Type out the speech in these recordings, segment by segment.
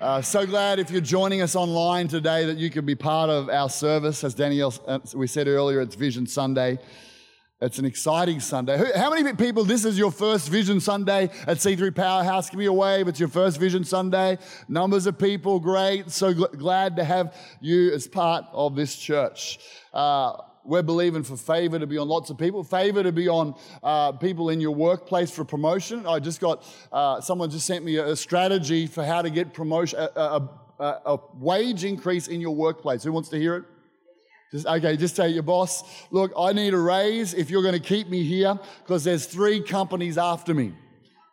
Uh, so glad if you're joining us online today that you can be part of our service. As Danielle, uh, we said earlier, it's Vision Sunday. It's an exciting Sunday. How many people, this is your first Vision Sunday at C3 Powerhouse? Give me a wave. It's your first Vision Sunday. Numbers of people, great. So gl- glad to have you as part of this church. Uh, we're believing for favor to be on lots of people, favor to be on uh, people in your workplace for promotion. I just got, uh, someone just sent me a, strategy for how to get promotion, a, a, a, wage increase in your workplace. Who wants to hear it? Just, okay, just tell your boss, look, I need a raise if you're going to keep me here because there's three companies after me.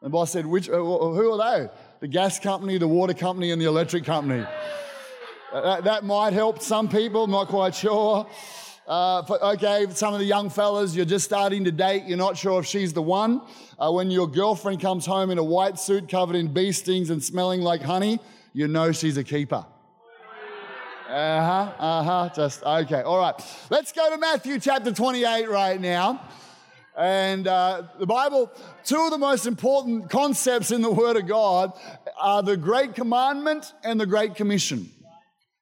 And boss said, which, uh, who are they? The gas company, the water company, and the electric company. that, that might help some people, I'm not quite sure. Uh, okay, some of the young fellas, you're just starting to date, you're not sure if she's the one. Uh, when your girlfriend comes home in a white suit covered in bee stings and smelling like honey, you know she's a keeper. Uh huh, uh huh, just okay, all right. Let's go to Matthew chapter 28 right now. And uh, the Bible, two of the most important concepts in the Word of God are the Great Commandment and the Great Commission.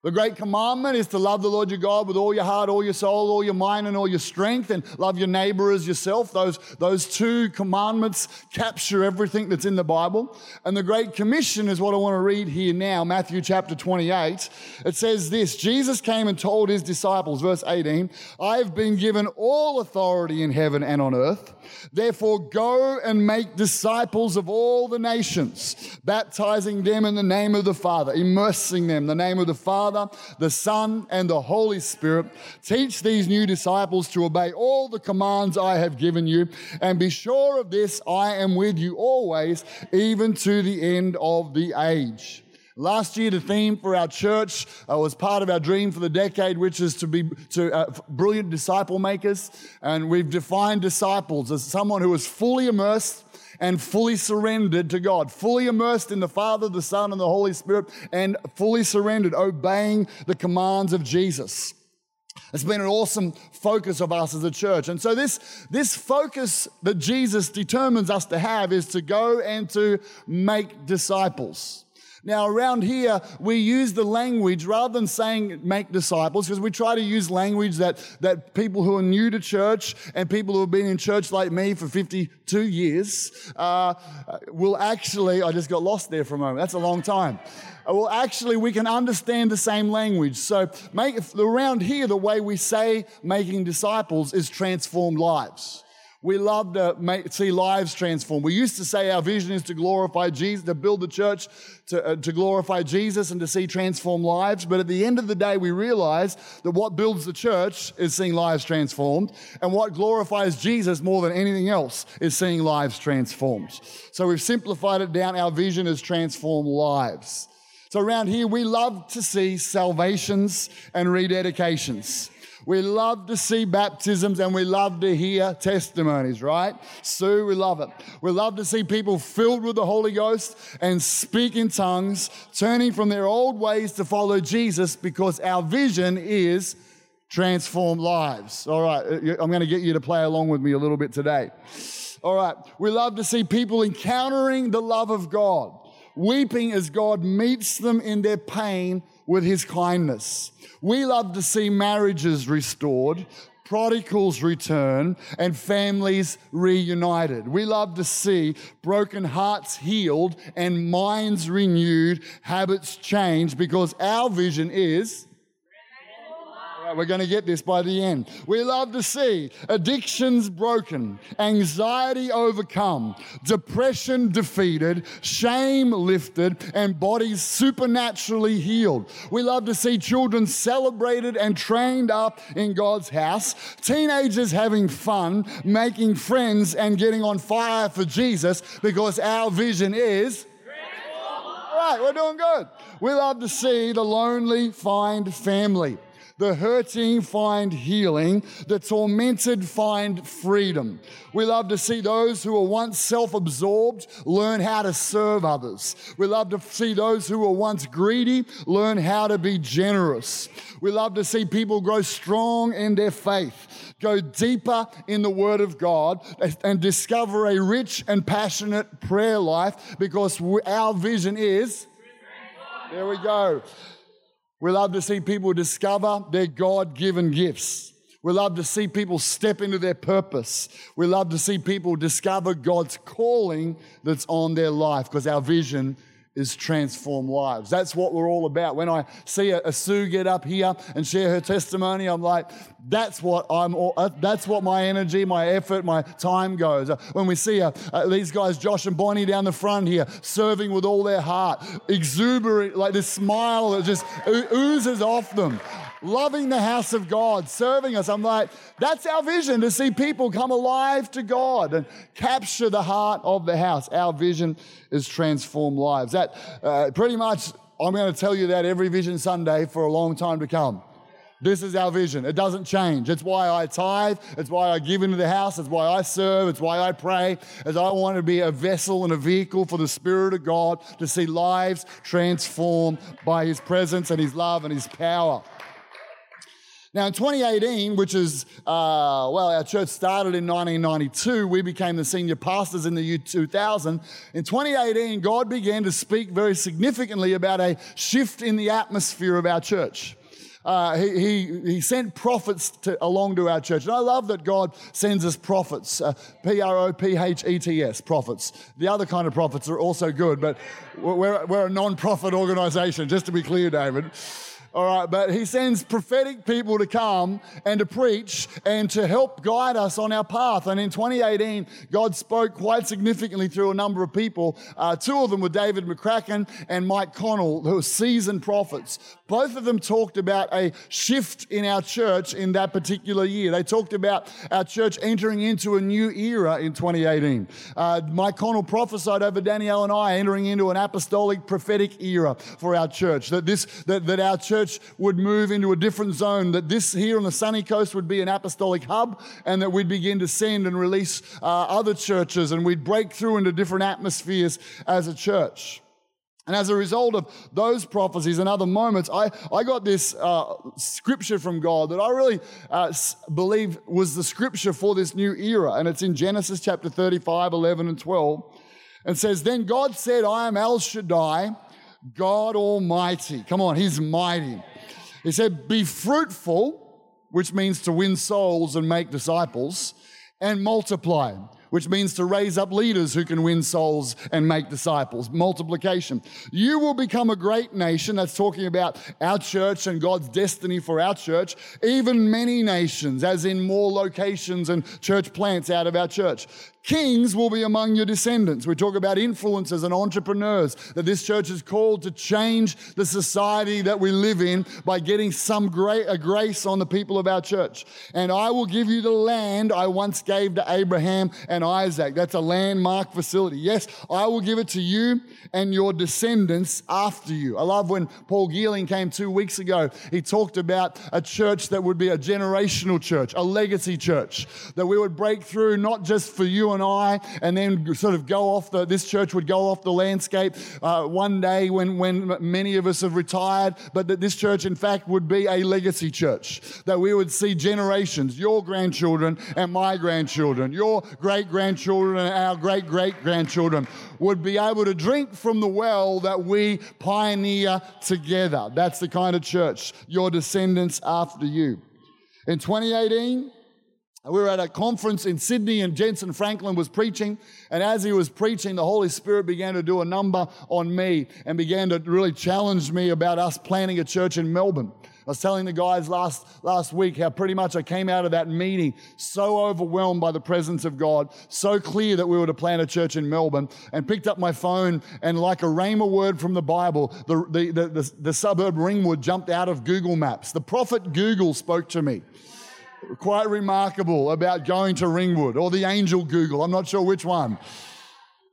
The great commandment is to love the Lord your God with all your heart, all your soul, all your mind, and all your strength, and love your neighbor as yourself. Those, those two commandments capture everything that's in the Bible. And the Great Commission is what I want to read here now, Matthew chapter 28. It says this Jesus came and told his disciples, verse 18, I have been given all authority in heaven and on earth. Therefore, go and make disciples of all the nations, baptizing them in the name of the Father, immersing them in the name of the Father, the Son, and the Holy Spirit. Teach these new disciples to obey all the commands I have given you, and be sure of this I am with you always, even to the end of the age. Last year, the theme for our church uh, was part of our dream for the decade, which is to be to uh, brilliant disciple makers. And we've defined disciples as someone who is fully immersed and fully surrendered to God, fully immersed in the Father, the Son, and the Holy Spirit, and fully surrendered, obeying the commands of Jesus. It's been an awesome focus of us as a church. And so, this, this focus that Jesus determines us to have is to go and to make disciples. Now, around here, we use the language rather than saying make disciples, because we try to use language that, that people who are new to church and people who have been in church like me for 52 years uh, will actually, I just got lost there for a moment. That's a long time. Uh, well, actually, we can understand the same language. So, make, around here, the way we say making disciples is transformed lives. We love to make, see lives transformed. We used to say our vision is to glorify Jesus, to build the church to, uh, to glorify Jesus and to see transformed lives. But at the end of the day, we realize that what builds the church is seeing lives transformed. And what glorifies Jesus more than anything else is seeing lives transformed. So we've simplified it down. Our vision is transform lives. So around here, we love to see salvations and rededications. We love to see baptisms and we love to hear testimonies, right? Sue, we love it. We love to see people filled with the Holy Ghost and speak in tongues, turning from their old ways to follow Jesus because our vision is transform lives. All right, uh, I'm going to get you to play along with me a little bit today. All right, we love to see people encountering the love of God, weeping as God meets them in their pain with his kindness. We love to see marriages restored, prodigals return, and families reunited. We love to see broken hearts healed and minds renewed, habits changed, because our vision is we're going to get this by the end. We love to see addictions broken, anxiety overcome, depression defeated, shame lifted, and bodies supernaturally healed. We love to see children celebrated and trained up in God's house, teenagers having fun, making friends, and getting on fire for Jesus because our vision is. All right, we're doing good. We love to see the lonely find family. The hurting find healing. The tormented find freedom. We love to see those who were once self absorbed learn how to serve others. We love to see those who were once greedy learn how to be generous. We love to see people grow strong in their faith, go deeper in the Word of God, and discover a rich and passionate prayer life because our vision is There we go. We love to see people discover their God given gifts. We love to see people step into their purpose. We love to see people discover God's calling that's on their life because our vision is transform lives. That's what we're all about. When I see a, a, Sue get up here and share her testimony, I'm like, that's what I'm. All, uh, that's what my energy, my effort, my time goes. Uh, when we see uh, uh, these guys, Josh and Bonnie, down the front here, serving with all their heart, exuberant, like this smile that just oozes off them loving the house of God, serving us. I'm like, that's our vision to see people come alive to God and capture the heart of the house. Our vision is transform lives. That uh, pretty much, I'm going to tell you that every Vision Sunday for a long time to come. This is our vision. It doesn't change. It's why I tithe. It's why I give into the house. It's why I serve. It's why I pray. As I want to be a vessel and a vehicle for the Spirit of God to see lives transformed by His presence and His love and His power. Now, in 2018, which is, uh, well, our church started in 1992, we became the senior pastors in the year 2000. In 2018, God began to speak very significantly about a shift in the atmosphere of our church. Uh, he, he, he, sent prophets to, along to our church. And I love that God sends us prophets, uh, P R O P H E T S, prophets. The other kind of prophets are also good, but we're, we're a non profit organization, just to be clear, David. All right, but he sends prophetic people to come and to preach and to help guide us on our path. And in 2018, God spoke quite significantly through a number of people. Uh, two of them were David McCracken and Mike Connell, who were seasoned prophets. Both of them talked about a shift in our church in that particular year. They talked about our church entering into a new era in 2018. Uh, Mike Connell prophesied over Danielle and I entering into an apostolic prophetic era for our church. That this, that, that our church church would move into a different zone, that this here on the sunny coast would be an apostolic hub, and that we'd begin to send and release uh, other churches, and we'd break through into different atmospheres as a church. And as a result of those prophecies and other moments, I, I got this uh, scripture from God that I really uh, believe was the scripture for this new era. And it's in Genesis chapter 35, 11, and 12. And says, Then God said, I am El Shaddai, God Almighty. Come on, He's mighty. He said, Be fruitful, which means to win souls and make disciples, and multiply which means to raise up leaders who can win souls and make disciples. Multiplication. You will become a great nation. That's talking about our church and God's destiny for our church. Even many nations, as in more locations and church plants out of our church. Kings will be among your descendants. We talk about influencers and entrepreneurs, that this church is called to change the society that we live in by getting some great, a grace on the people of our church. And I will give you the land I once gave to Abraham and Isaac. That's a landmark facility. Yes, I will give it to you and your descendants after you. I love when Paul Geeling came two weeks ago. He talked about a church that would be a generational church, a legacy church, that we would break through not just for you and I, and then sort of go off the, this church would go off the landscape uh, one day when, when many of us have retired, but that this church, in fact, would be a legacy church. That we would see generations, your grandchildren and my grandchildren, your great grandchildren and our great great grandchildren would be able to drink from the well that we pioneer together. That's the kind of church, your descendants after you. In 2018, we were at a conference in Sydney and Jentezen Franklin was preaching. And as he was preaching, the Holy Spirit began to do a number on me and began to really challenge me about us planning a church in Melbourne. I was telling the guys last, last week how pretty much I came out of that meeting so overwhelmed by the presence of God, so clear that we were to plant a church in Melbourne, and picked up my phone and like a rhema word from the Bible, the, the, the, the, the suburb Ringwood jumped out of Google Maps. The prophet Google spoke to me quite remarkable about going to Ringwood or the angel Google. I'm not sure which one.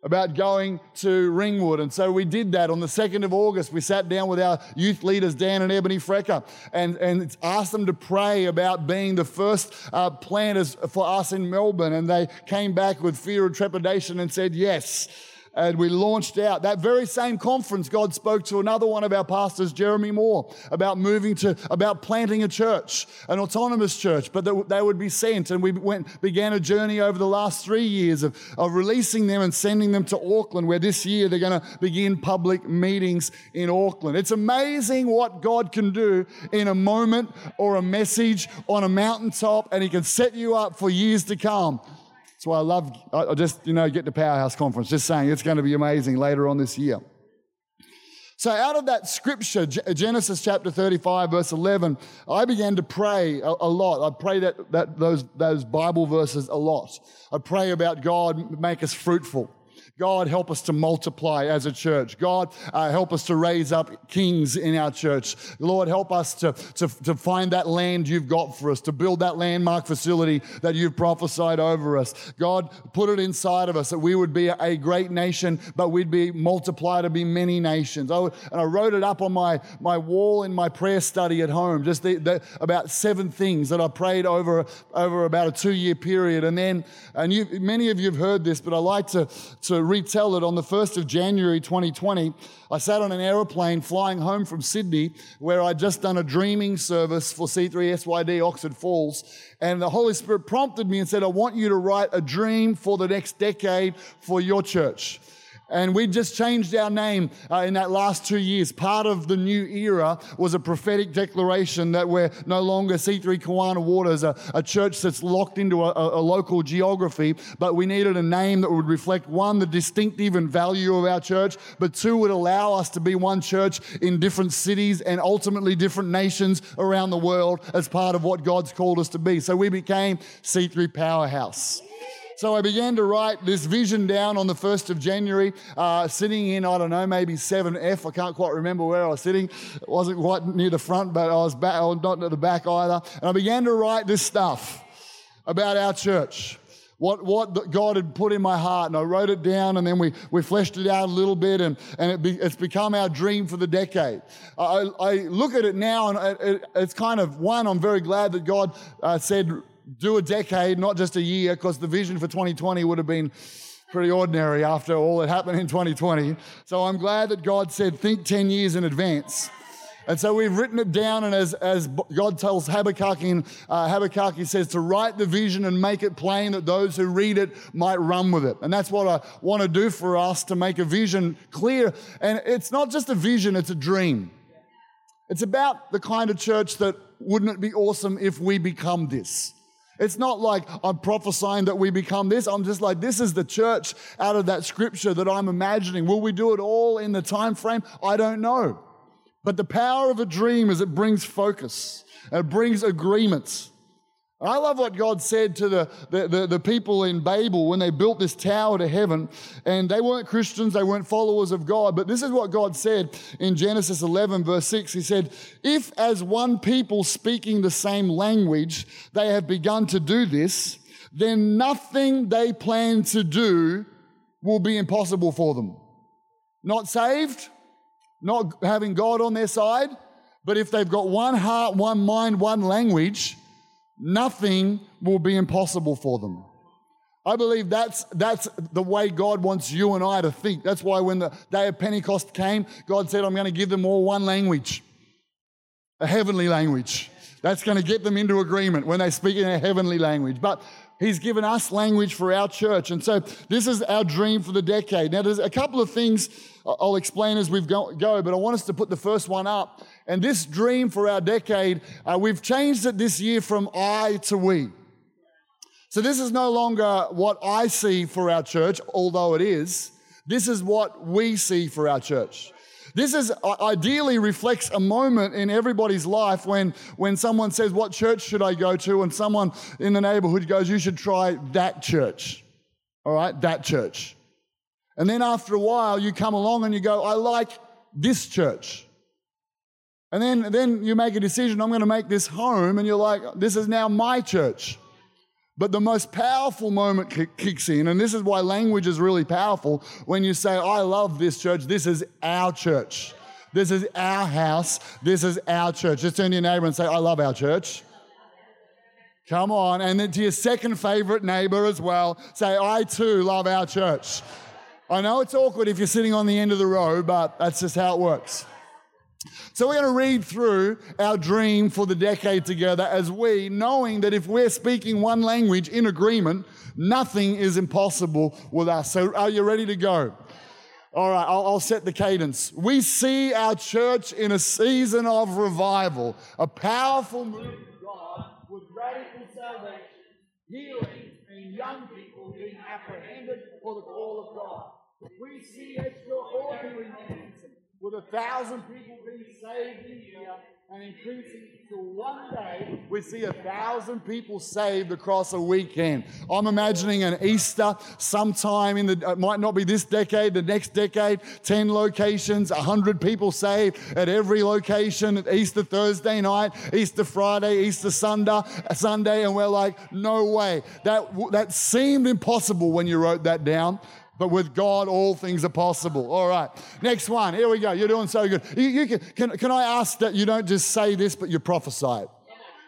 About going to Ringwood. And so we did that on the 2nd of August. We sat down with our youth leaders, Dan and Ebony Frecker, and, and asked them to pray about being the first uh, planters for us in Melbourne. And they came back with fear and trepidation and said, Yes. And we launched out. That very same conference, God spoke to another one of our pastors, Jeremy Moore, about moving to, about planting a church, an autonomous church, but that they would be sent. And we went, began a journey over the last three years of, of releasing them and sending them to Auckland, where this year they're going to begin public meetings in Auckland. It's amazing what God can do in a moment or a message on a mountaintop, and He can set you up for years to come. That's why I love, I just, you know, get to Powerhouse Conference. Just saying, it's going to be amazing later on this year. So, out of that scripture, Genesis chapter 35, verse 11, I began to pray a, a, lot. I pray that, that those, those Bible verses a lot. I pray about God make us fruitful. God, help us to multiply as a church. God, uh, help us to raise up kings in our church. Lord, help us to, to, to find that land you've got for us, to build that landmark facility that you've prophesied over us. God, put it inside of us that we would be a great nation, but we'd be multiplied to be many nations. I, and I wrote it up on my, my wall in my prayer study at home, just the, the, about seven things that I prayed over, over about a two year period. And then, and you, many of you have heard this, but I like to, to retell it on the 1st of January 2020. I sat on an aeroplane flying home from Sydney where I'd just done a dreaming service for C3SYD Oxford Falls. And the Holy Spirit prompted me and said, I want you to write a dream for the next decade for your church. And we just changed our name uh, in that last two years. Part of the new era was a prophetic declaration that we're no longer C3 Kawana Waters, a, a church that's locked into a, a, local geography, but we needed a name that would reflect one, the distinctive and value of our church, but two, would allow us to be one church in different cities and ultimately different nations around the world as part of what God's called us to be. So we became C3 Powerhouse. So I began to write this vision down on the 1st of January, uh, sitting in, I don't know, maybe 7F. I can't quite remember where I was sitting. It wasn't quite near the front, but I was, back, not at the back either. And I began to write this stuff about our church what, what God had put in my heart. And I wrote it down and then we, we fleshed it out a little bit and, and it be, it's become our dream for the decade. I, I look at it now and it, it's kind of one, I'm very glad that God uh, said, do a decade, not just a year, because the vision for 2020 would have been pretty ordinary after all that happened in 2020. So I'm glad that God said, think 10 years in advance. And so we've written it down, and as, as God tells Habakkuk, in, uh, Habakkuk, he says to write the vision and make it plain that those who read it might run with it. And that's what I want to do for us to make a vision clear. And it's not just a vision, it's a dream. It's about the kind of church that wouldn't it be awesome if we become this? It's not like I'm prophesying that we become this. I'm just like, this is the church out of that scripture that I'm imagining. Will we do it all in the time frame? I don't know. But the power of a dream is it brings focus, it brings agreements. I love what God said to the, the, the, the, people in Babel when they built this tower to heaven. And they weren't Christians, they weren't followers of God. But this is what God said in Genesis 11, verse 6. He said, If as one people speaking the same language, they have begun to do this, then nothing they plan to do will be impossible for them. Not saved, not having God on their side, but if they've got one heart, one mind, one language, nothing will be impossible for them. I believe that's, that's the way God wants you and I to think. That's why when the day of Pentecost came, God said, I'm going to give them all one language, a heavenly language. That's going to get them into agreement when they speak in a heavenly language. But He's given us language for our church. And so this is our dream for the decade. Now, there's a couple of things I'll explain as we go, but I want us to put the first one up. And this dream for our decade, uh, we've changed it this year from I to we. So this is no longer what I see for our church, although it is. This is what we see for our church. This is uh, ideally reflects a moment in everybody's life when, when someone says, What church should I go to? And someone in the neighborhood goes, You should try that church. All right, that church. And then after a while, you come along and you go, I like this church. And then, then you make a decision, I'm going to make this home, and you're like, This is now my church. But the most powerful moment kicks in, and this is why language is really powerful when you say, I love this church, this is our church. This is our house, this is our church. Just turn to your neighbor and say, I love our church. Come on. And then to your second favorite neighbor as well, say, I too love our church. I know it's awkward if you're sitting on the end of the row, but that's just how it works. So we're going to read through our dream for the decade together as we, knowing that if we're speaking one language in agreement, nothing is impossible with us. So are you ready to go? All right, I'll, I'll, set the cadence. We see our church in a season of revival, a powerful move of God with radical salvation, healing, and young people being apprehended for the call of God. We see extraordinary momentum with a thousand people being saved in here and increasing to one day we see a thousand people saved across a weekend. I'm imagining an Easter sometime in the, it might not be this decade, the next decade, 10 locations, 100 people saved at every location, Easter Thursday night, Easter Friday, Easter Sunday, Sunday, and we're like, no way. That, that seemed impossible when you wrote that down but with God, all things are possible. All right, next one. Here we go. You're doing so good. You, you can, can, can I ask that you don't just say this, but you prophesy it?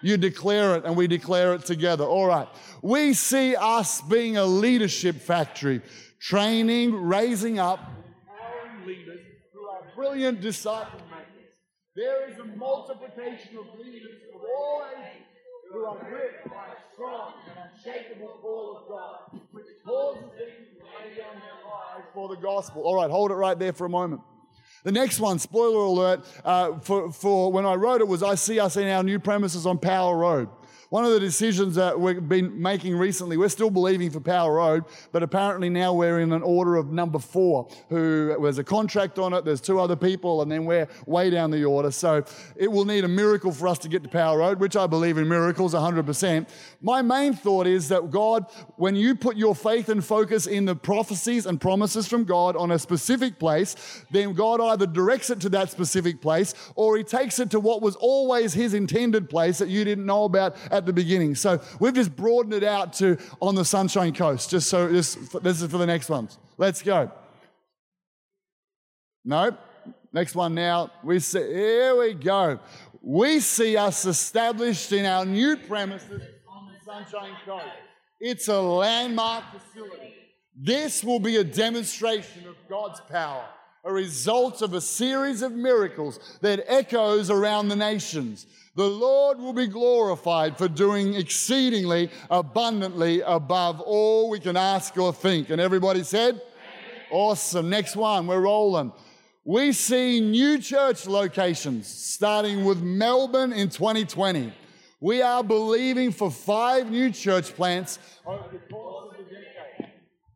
You declare it, and we declare it together. All right. We see us being a leadership factory, training, raising up, empowering leaders who are brilliant disciple makers. There is a multiplication of leaders of all ages who are gripped by a strong and unshakable call of God, which causes them for the gospel. All right, hold it right there for a moment. The next one, spoiler alert, uh, for, for when I wrote it was I see us in our new premises on Power Road. One of the decisions that we've been making recently, we're still believing for Power Road, but apparently now we're in an order of number four, who there's a contract on it, there's two other people, and then we're way down the order. So it will need a miracle for us to get to Power Road, which I believe in miracles 100%. My main thought is that God, when you put your faith and focus in the prophecies and promises from God on a specific place, then God either directs it to that specific place or He takes it to what was always His intended place that you didn't know about at at the beginning. So we've just broadened it out to on the Sunshine Coast, just so this, this is for the next ones. Let's go. No, next one now. We see, here we go. We see us established in our new premises on the Sunshine Coast. It's a landmark facility. This will be a demonstration of God's power, a result of a series of miracles that echoes around the nations. The Lord will be glorified for doing exceedingly abundantly above all we can ask or think. And everybody said, Awesome. Next one, we're rolling. We see new church locations starting with Melbourne in 2020. We are believing for five new church plants over the course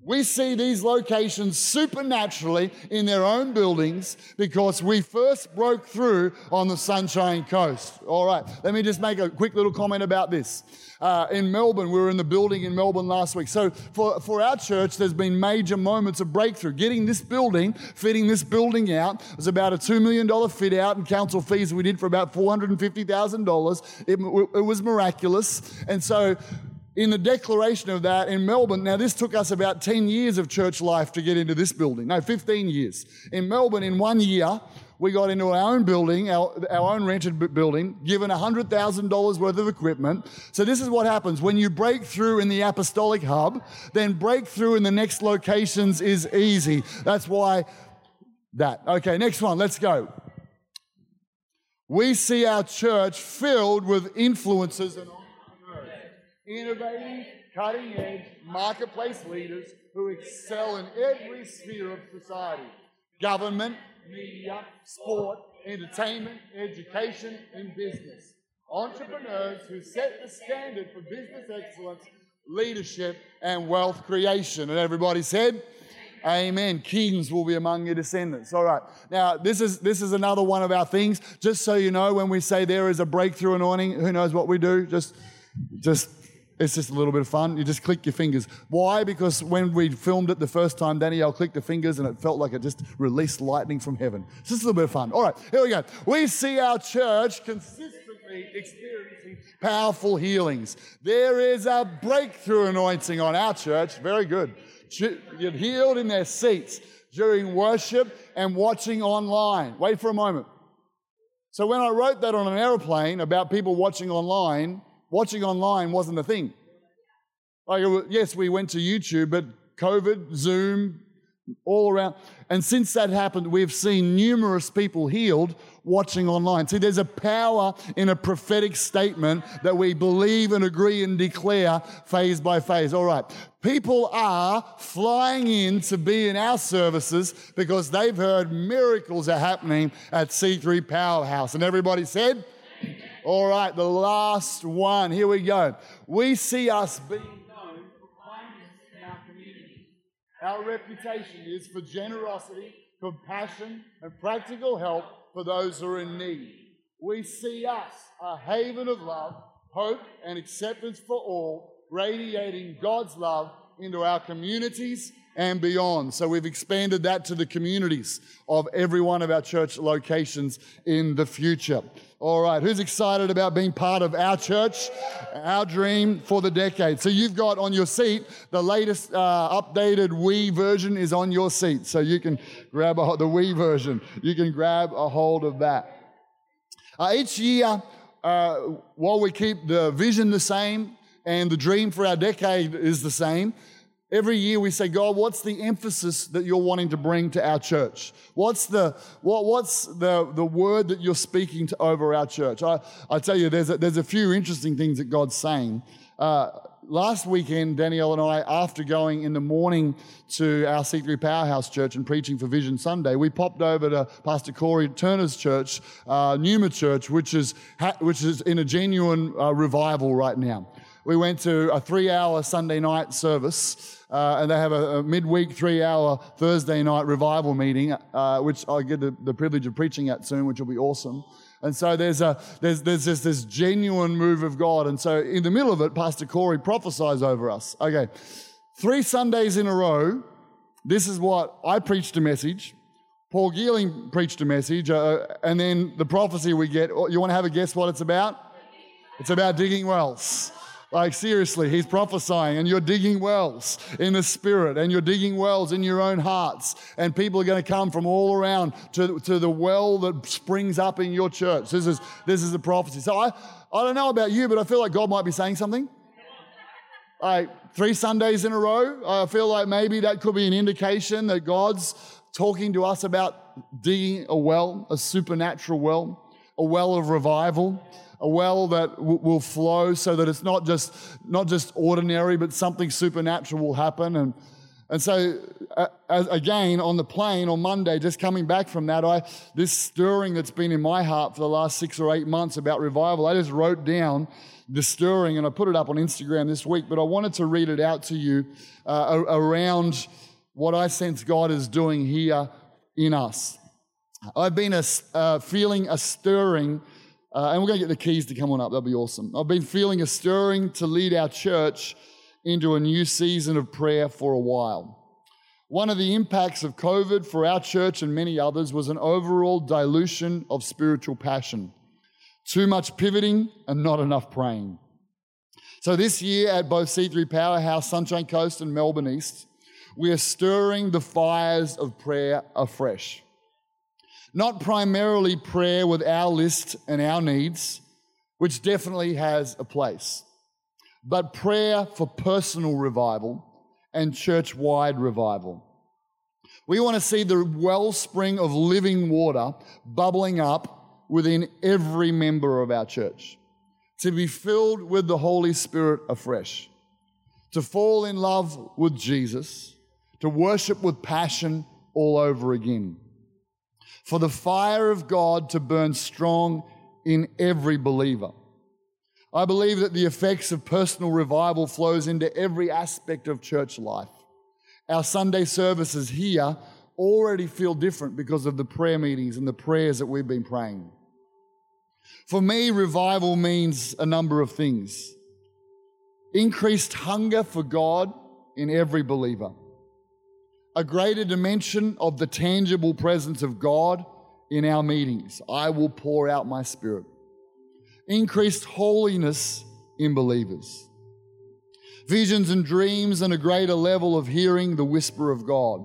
we see these locations supernaturally in their own buildings because we first broke through on the Sunshine Coast. All right, let me just make a quick little comment about this. Uh, in Melbourne, we were in the building in Melbourne last week. So, for, for our church, there's been major moments of breakthrough. Getting this building, fitting this building out, was about a $2 million fit out and council fees we did for about $450,000. It, it was miraculous. And so, in the declaration of that in Melbourne. Now, this took us about 10 years of church life to get into this building. No, 15 years. In Melbourne, in one year, we got into our own building, our, our own rented building, given $100,000 worth of equipment. So, this is what happens when you break through in the apostolic hub, then breakthrough in the next locations is easy. That's why that. Okay, next one, let's go. We see our church filled with influences and innovative, cutting edge marketplace leaders who excel in every sphere of society government, media, sport, entertainment, education, and business. Entrepreneurs who set the standard for business excellence, leadership, and wealth creation. And everybody said, Amen. Kings will be among your descendants. All right. Now, this is this is another one of our things. Just so you know, when we say there is a breakthrough anointing, who knows what we do? Just just it's just a little bit of fun. You just click your fingers. Why? Because when we filmed it the first time, Danielle clicked the fingers and it felt like it just released lightning from heaven. It's just a little bit of fun. All right, here we go. We see our church consistently experiencing powerful healings. There is a breakthrough anointing on our church. Very good. Get healed in their seats during worship and watching online. Wait for a moment. So when I wrote that on an airplane about people watching online, watching online wasn't a thing. Like, yes, we went to YouTube, but COVID, Zoom, all around. And since that happened, we've seen numerous people healed watching online. See, there's a power in a prophetic statement that we believe and agree and declare phase by phase. All right. People are flying in to be in our services because they've heard miracles are happening at C3 Powerhouse. And everybody said, all right, the last one. Here we go. We see us being known for kindness in our community. Our reputation is for generosity, compassion, and practical help for those who are in need. We see us a haven of love, hope, and acceptance for all, radiating God's love into our communities and beyond. So we've expanded that to the communities of every one of our church locations in the future. All right, who's excited about being part of our church, our dream for the decade? So you've got on your seat the latest uh, updated We version is on your seat, so you can grab a, the We version. You can grab a hold of that. Uh, each year, uh, while we keep the vision the same and the dream for our decade is the same, Every year we say, God, what's the emphasis that you're wanting to bring to our church? What's the, what, what's the, the word that you're speaking to over our church? I, I tell you, there's a, there's a few interesting things that God's saying. Uh, last weekend, Danielle and I, after going in the morning to our C3 Powerhouse Church and preaching for Vision Sunday, we popped over to Pastor Corey Turner's church, uh, Numa Church, which is, which is in a genuine uh, revival right now. We went to a three hour Sunday night service uh, and they have a, a, midweek three hour Thursday night revival meeting, uh, which I get the, the, privilege of preaching at soon, which will be awesome. And so there's, a, there's, there's this, this genuine move of God. And so in the middle of it, Pastor Corey prophesies over us. Okay, three Sundays in a row, this is what I preached a message. Paul Geeling preached a message, uh, and then the prophecy we get. You want to have a guess what it's about? It's about digging wells. Like, seriously, he's prophesying, and you're digging wells in the spirit, and you're digging wells in your own hearts. And people are going to come from all around to, to the well that springs up in your church. This is, this is a prophecy. So I, I don't know about you, but I feel like God might be saying something. Like three Sundays in a row, I feel like maybe that could be an indication that God's talking to us about digging a well, a supernatural well, a well of revival a well that w- will flow so that it's not just, not just ordinary, but something supernatural will happen. And, and so, uh, as, again, on the plane on Monday, just coming back from that, I, this stirring that's been in my heart for the last six or eight months about revival, I just wrote down the stirring and I put it up on Instagram this week, but I wanted to read it out to you uh, around what I sense God is doing here in us. I've been a, uh, feeling a stirring uh, and we're going to get the keys to come on up. That'll be awesome. I've been feeling a stirring to lead our church into a new season of prayer for a while. One of the impacts of COVID for our church and many others was an overall dilution of spiritual passion. Too much pivoting and not enough praying. So, this year at both C3 Powerhouse, Sunshine Coast, and Melbourne East, we are stirring the fires of prayer afresh. Not primarily prayer with our list and our needs, which definitely has a place, but prayer for personal revival and church wide revival. We want to see the wellspring of living water bubbling up within every member of our church, to be filled with the Holy Spirit afresh, to fall in love with Jesus, to worship with passion all over again for the fire of God to burn strong in every believer. I believe that the effects of personal revival flows into every aspect of church life. Our Sunday services here already feel different because of the prayer meetings and the prayers that we've been praying. For me, revival means a number of things. Increased hunger for God in every believer a greater dimension of the tangible presence of God in our meetings. I will pour out my spirit. Increased holiness in believers. Visions and dreams and a greater level of hearing the whisper of God.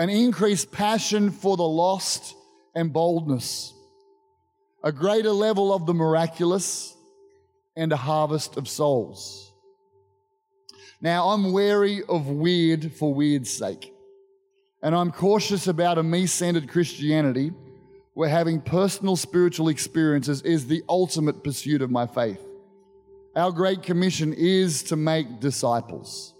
An increased passion for the lost and boldness. A greater level of the miraculous and a harvest of souls. Now, I'm wary of weird for weird's sake. and I'm cautious about a me centered Christianity where having personal spiritual experiences is the ultimate pursuit of my faith. Our Great Commission is to make disciples.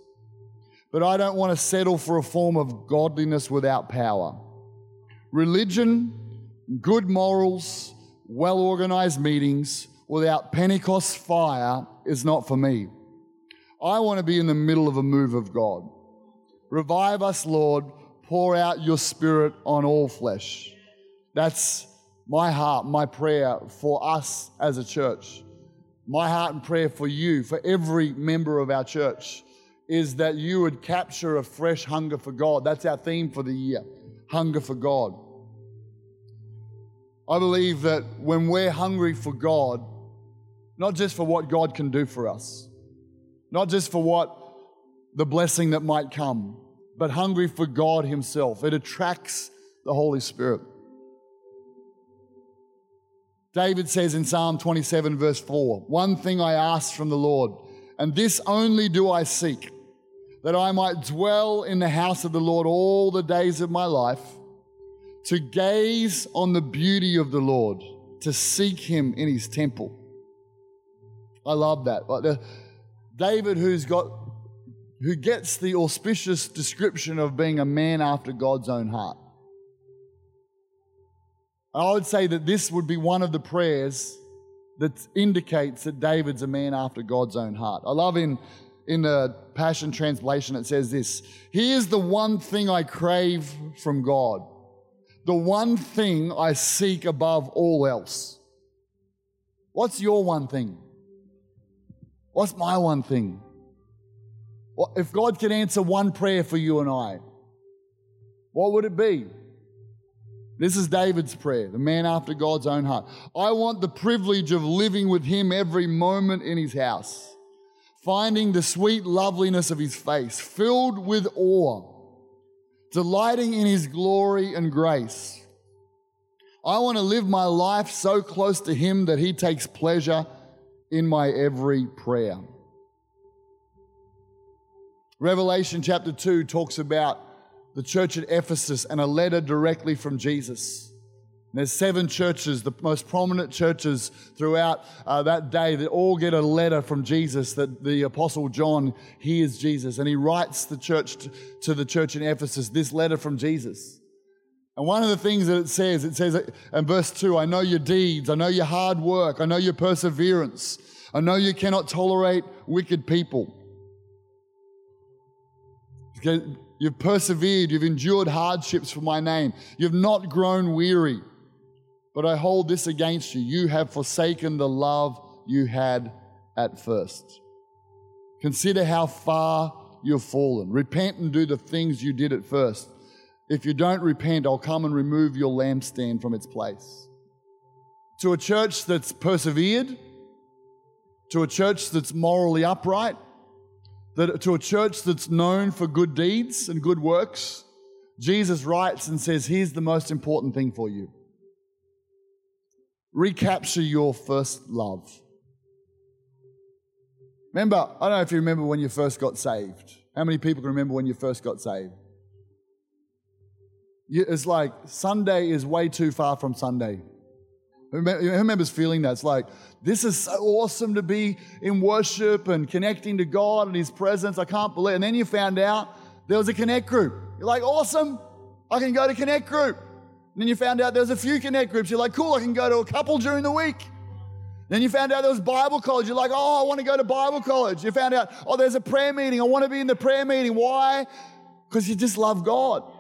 But I don't want to settle for a form of godliness without power. Religion, good morals, well organized meetings without Pentecost fire is not for me. I want to be in the middle of a move of God. Revive us, Lord. Pour out your spirit on all flesh. That's my heart, my prayer for us as a church. My heart and prayer for you, for every member of our church, is that you would capture a fresh hunger for God. That's our theme for the year hunger for God. I believe that when we're hungry for God, not just for what God can do for us, not just for what the blessing that might come, but hungry for God Himself, it attracts the Holy Spirit. David says in Psalm 27, verse 4 One thing I ask from the Lord, and this only do I seek, that I might dwell in the house of the Lord all the days of my life, to gaze on the beauty of the Lord, to seek him in his temple. I love that. David, who's got who gets the auspicious description of being a man after God's own heart. I would say that this would be one of the prayers that indicates that David's a man after God's own heart. I love in, in the Passion Translation, it says this Here's the one thing I crave from God, the one thing I seek above all else. What's your one thing? What's my one thing? If God could answer one prayer for you and I, what would it be? This is David's prayer, the man after God's own heart. I want the privilege of living with him every moment in his house, finding the sweet loveliness of his face, filled with awe, delighting in his glory and grace. I want to live my life so close to him that he takes pleasure in my every prayer. Revelation chapter 2 talks about the church at Ephesus and a letter directly from Jesus. There's seven churches, the most prominent churches throughout uh, that day, that all get a letter from Jesus that the Apostle John hears Jesus. And he writes the church to the church in Ephesus this letter from Jesus. And one of the things that it says, it says in verse 2 I know your deeds, I know your hard work, I know your perseverance, I know you cannot tolerate wicked people. You've persevered, you've endured hardships for my name, you've not grown weary. But I hold this against you you have forsaken the love you had at first. Consider how far you've fallen. Repent and do the things you did at first. If you don't repent, I'll come and remove your lampstand from its place. To a church that's persevered, to a church that's morally upright, that to a church that's known for good deeds and good works, Jesus writes and says, Here's the most important thing for you recapture your first love. Remember, I don't know if you remember when you first got saved. How many people can remember when you first got saved? It's like Sunday is way too far from Sunday. Who remembers feeling that? It's like, this is so awesome to be in worship and connecting to God and His presence. I can't believe. And then you found out there was a connect group. You're like, awesome, I can go to connect group. And then you found out there's a few connect groups. You're like, cool, I can go to a couple during the week. Then you found out there was Bible college. You're like, oh, I want to go to Bible college. You found out, oh, there's a prayer meeting. I want to be in the prayer meeting. Why? Because you just love God.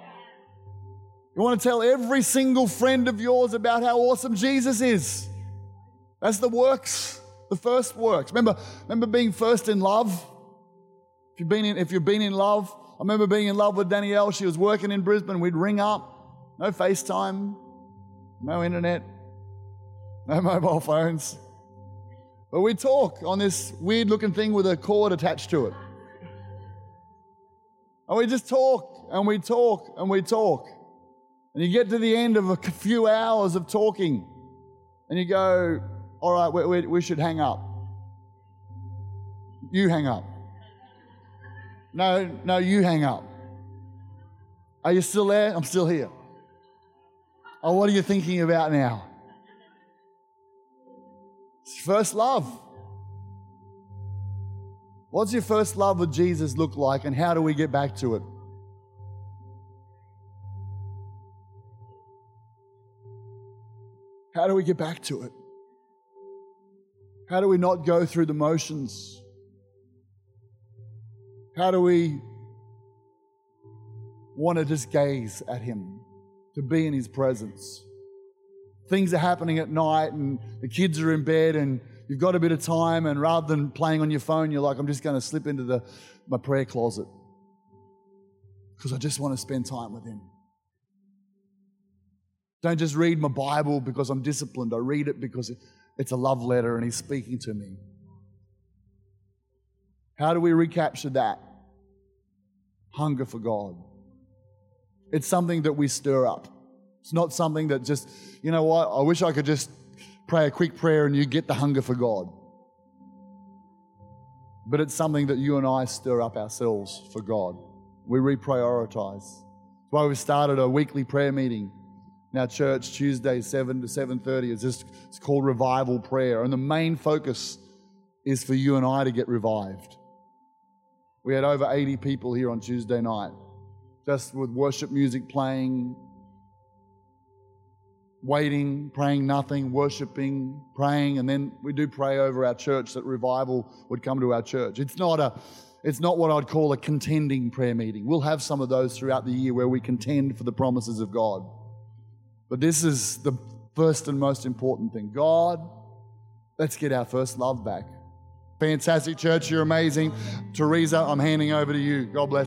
You want to tell every single friend of yours about how awesome Jesus is. That's the works, the first works. Remember, remember being first in love? If you've been in, if you've been in love, I remember being in love with Danielle. She was working in Brisbane. We'd ring up, no FaceTime, no internet, no mobile phones. But we'd talk on this weird looking thing with a cord attached to it. And we just talk and we talk and we talk. And you get to the end of a few hours of talking, and you go, All right, we, we, we should hang up. You hang up. No, no, you hang up. Are you still there? I'm still here. Oh, what are you thinking about now? First love. What's your first love with Jesus look like, and how do we get back to it? How do we get back to it? How do we not go through the motions? How do we want to just gaze at Him, to be in His presence? Things are happening at night, and the kids are in bed, and you've got a bit of time, and rather than playing on your phone, you're like, I'm just going to slip into the, my prayer closet because I just want to spend time with Him. Don't just read my Bible because I'm disciplined. I read it because it's a love letter and He's speaking to me. How do we recapture that? Hunger for God. It's something that we stir up. It's not something that just, you know what, I wish I could just pray a quick prayer and you get the hunger for God. But it's something that you and I stir up ourselves for God. We reprioritize. That's why we started a weekly prayer meeting in our church Tuesday 7 to 7:30 it's just it's called revival prayer and the main focus is for you and I to get revived. We had over 80 people here on Tuesday night just with worship music playing waiting, praying nothing, worshiping, praying, and then we do pray over our church that revival would come to our church. It's not a it's not what I'd call a contending prayer meeting. We'll have some of those throughout the year where we contend for the promises of God. But this is the first and most important thing. God, let's get our first love back. Fantastic church, you're amazing. Teresa, I'm handing over to you. God bless.